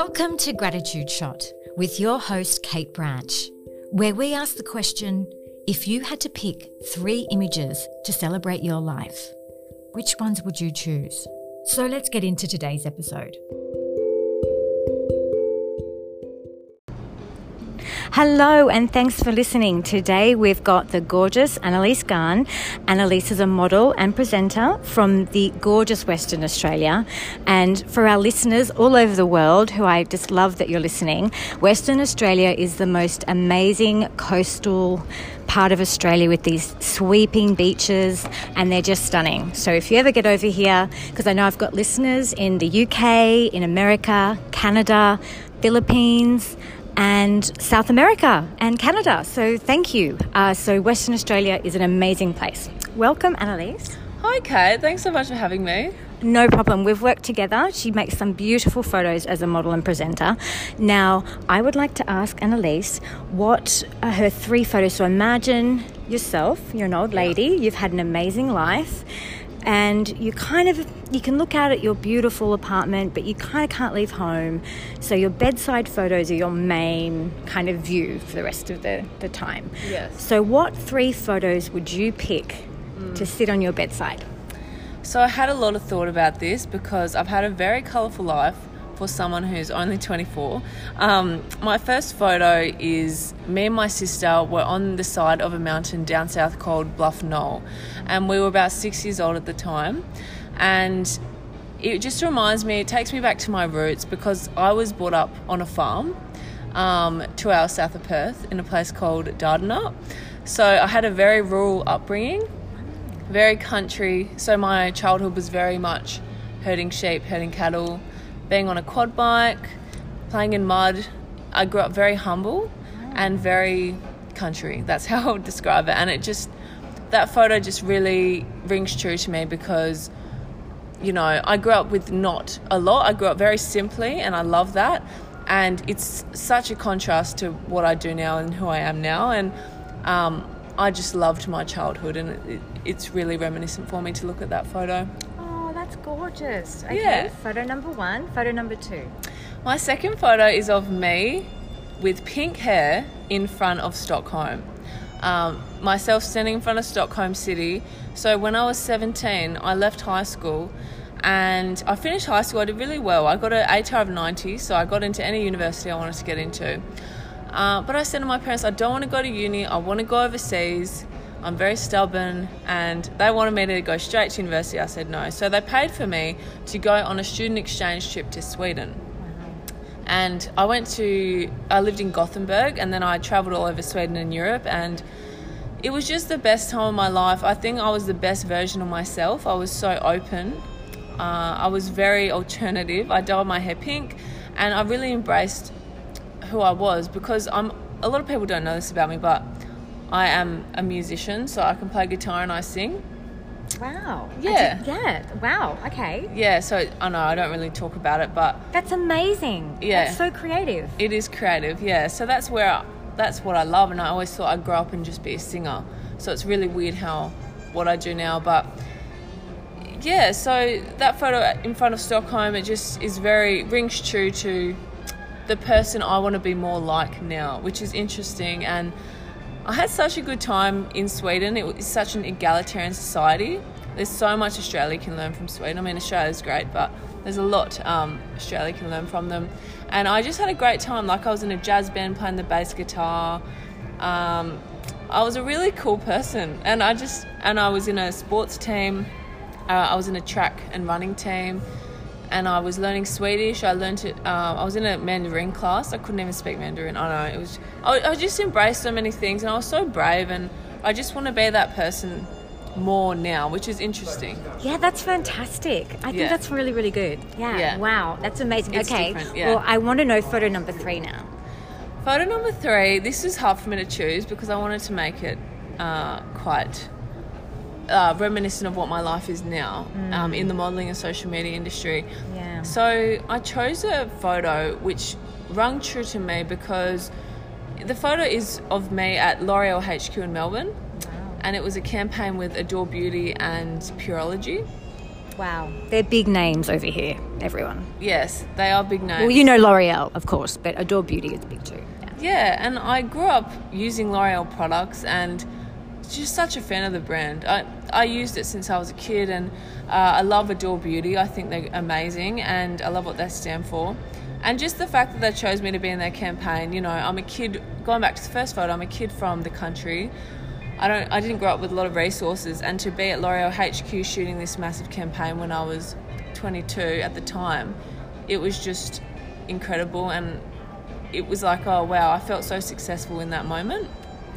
Welcome to Gratitude Shot with your host, Kate Branch, where we ask the question if you had to pick three images to celebrate your life, which ones would you choose? So let's get into today's episode. Hello, and thanks for listening. Today we've got the gorgeous Annalise Garn. Annalise is a model and presenter from the gorgeous Western Australia. And for our listeners all over the world, who I just love that you're listening, Western Australia is the most amazing coastal part of Australia with these sweeping beaches, and they're just stunning. So if you ever get over here, because I know I've got listeners in the UK, in America, Canada, Philippines, and South America and Canada. So thank you. Uh, so Western Australia is an amazing place. Welcome, Annalise. Hi, Kate. Thanks so much for having me. No problem. We've worked together. She makes some beautiful photos as a model and presenter. Now, I would like to ask Annalise what are her three photos. So imagine yourself, you're an old lady, you've had an amazing life and you kind of you can look out at your beautiful apartment but you kind of can't leave home. So your bedside photos are your main kind of view for the rest of the, the time. Yes. So what three photos would you pick mm. to sit on your bedside? So i had a lot of thought about this because i've had a very colourful life for someone who's only 24. Um, my first photo is me and my sister were on the side of a mountain down south called Bluff Knoll, and we were about six years old at the time. And it just reminds me, it takes me back to my roots because I was brought up on a farm um, two hours south of Perth in a place called Dardanup. So I had a very rural upbringing, very country. So my childhood was very much herding sheep, herding cattle, being on a quad bike, playing in mud. I grew up very humble and very country. That's how I would describe it. And it just, that photo just really rings true to me because, you know, I grew up with not a lot. I grew up very simply and I love that. And it's such a contrast to what I do now and who I am now. And um, I just loved my childhood and it, it's really reminiscent for me to look at that photo gorgeous. Okay, yeah. photo number one. Photo number two. My second photo is of me with pink hair in front of Stockholm. Um, myself standing in front of Stockholm City. So when I was 17, I left high school and I finished high school. I did really well. I got an ATAR of 90, so I got into any university I wanted to get into. Uh, but I said to my parents, I don't want to go to uni, I want to go overseas. I'm very stubborn, and they wanted me to go straight to university. I said no. So they paid for me to go on a student exchange trip to Sweden. And I went to, I lived in Gothenburg, and then I traveled all over Sweden and Europe, and it was just the best time of my life. I think I was the best version of myself. I was so open. Uh, I was very alternative. I dyed my hair pink, and I really embraced who I was because I'm. A lot of people don't know this about me, but I am a musician, so I can play guitar and I sing. Wow. Yeah. yeah. Wow. Okay. Yeah. So I know I don't really talk about it, but that's amazing. Yeah. That's so creative. It is creative. Yeah. So that's where I, that's what I love, and I always thought I'd grow up and just be a singer. So it's really weird how what I do now, but yeah. So that photo in front of Stockholm, it just is very rings true to the person I want to be more like now, which is interesting and I had such a good time in Sweden. It was such an egalitarian society. There's so much Australia can learn from Sweden. I mean, Australia's great, but there's a lot um, Australia can learn from them. And I just had a great time. Like I was in a jazz band playing the bass guitar. Um, I was a really cool person, and I just and I was in a sports team. Uh, I was in a track and running team and I was learning Swedish. I learned it. Uh, I was in a Mandarin class. I couldn't even speak Mandarin. I know it was. I, I just embraced so many things, and I was so brave. And I just want to be that person more now, which is interesting. Yeah, that's fantastic. I think yeah. that's really, really good. Yeah. yeah. Wow, that's amazing. It's okay. Yeah. Well, I want to know photo number three now. Photo number three. This is hard for me to choose because I wanted to make it uh, quite uh, reminiscent of what my life is now mm. um, in the modelling and social media industry. Yeah. So I chose a photo which rung true to me because the photo is of me at L'Oreal HQ in Melbourne, wow. and it was a campaign with Adore Beauty and Pureology. Wow. They're big names over here, everyone. Yes, they are big names. Well, you know L'Oreal, of course, but Adore Beauty is big too. Yeah. Yeah, and I grew up using L'Oreal products and just such a fan of the brand. I, I used it since I was a kid and uh, I love Adore Beauty. I think they're amazing and I love what they stand for. And just the fact that they chose me to be in their campaign, you know, I'm a kid, going back to the first photo, I'm a kid from the country. I don't I didn't grow up with a lot of resources and to be at L'Oreal HQ shooting this massive campaign when I was 22 at the time, it was just incredible and it was like, oh wow, I felt so successful in that moment.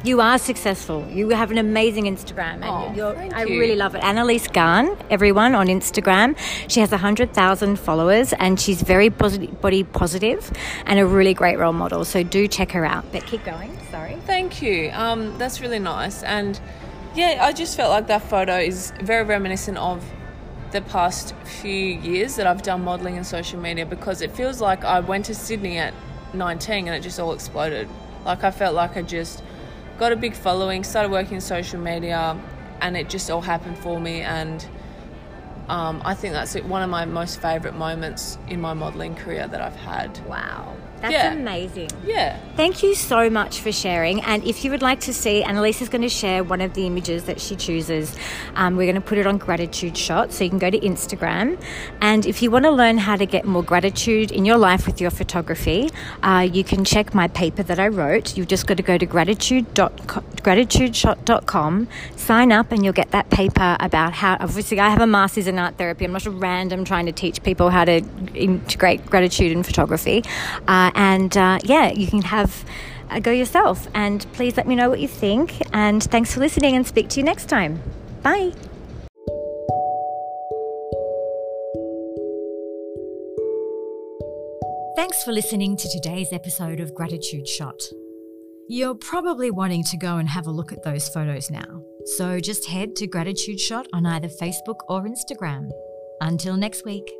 You are successful. You have an amazing Instagram, and Oh, I you. really love it. Annalise Garn, everyone on Instagram. She has hundred thousand followers, and she's very body positive, and a really great role model. So do check her out. But keep going. Sorry. Thank you. Um, that's really nice. And yeah, I just felt like that photo is very reminiscent of the past few years that I've done modelling and social media because it feels like I went to Sydney at 19 and it just all exploded. Like I felt like I just got a big following, started working in social media, and it just all happened for me. And um, I think that's one of my most favourite moments in my modelling career that I've had. Wow, that's Yeah. amazing. Yeah. Thank you so much for sharing. And if you would like to see, Annalise is going to share one of the images that she chooses. Um, we're going to put it on Gratitude Shot, so you can go to Instagram. And if you want to learn how to get more gratitude in your life with your photography, uh, you can check my paper that I wrote. You've just got to go to gratitude gratitudeshot.com, sign up, and you'll get that paper about how. Obviously, I have a master's in art therapy. I'm not a random trying to teach people how to integrate gratitude in photography. Uh, and uh, yeah, you can have a go yourself. And please let me know what you think. And thanks for listening, and speak to you next time. Bye. Thanks for listening to today's episode of Gratitude Shot. You're probably wanting to go and have a look at those photos now. So just head to Gratitude Shot on either Facebook or Instagram. Until next week.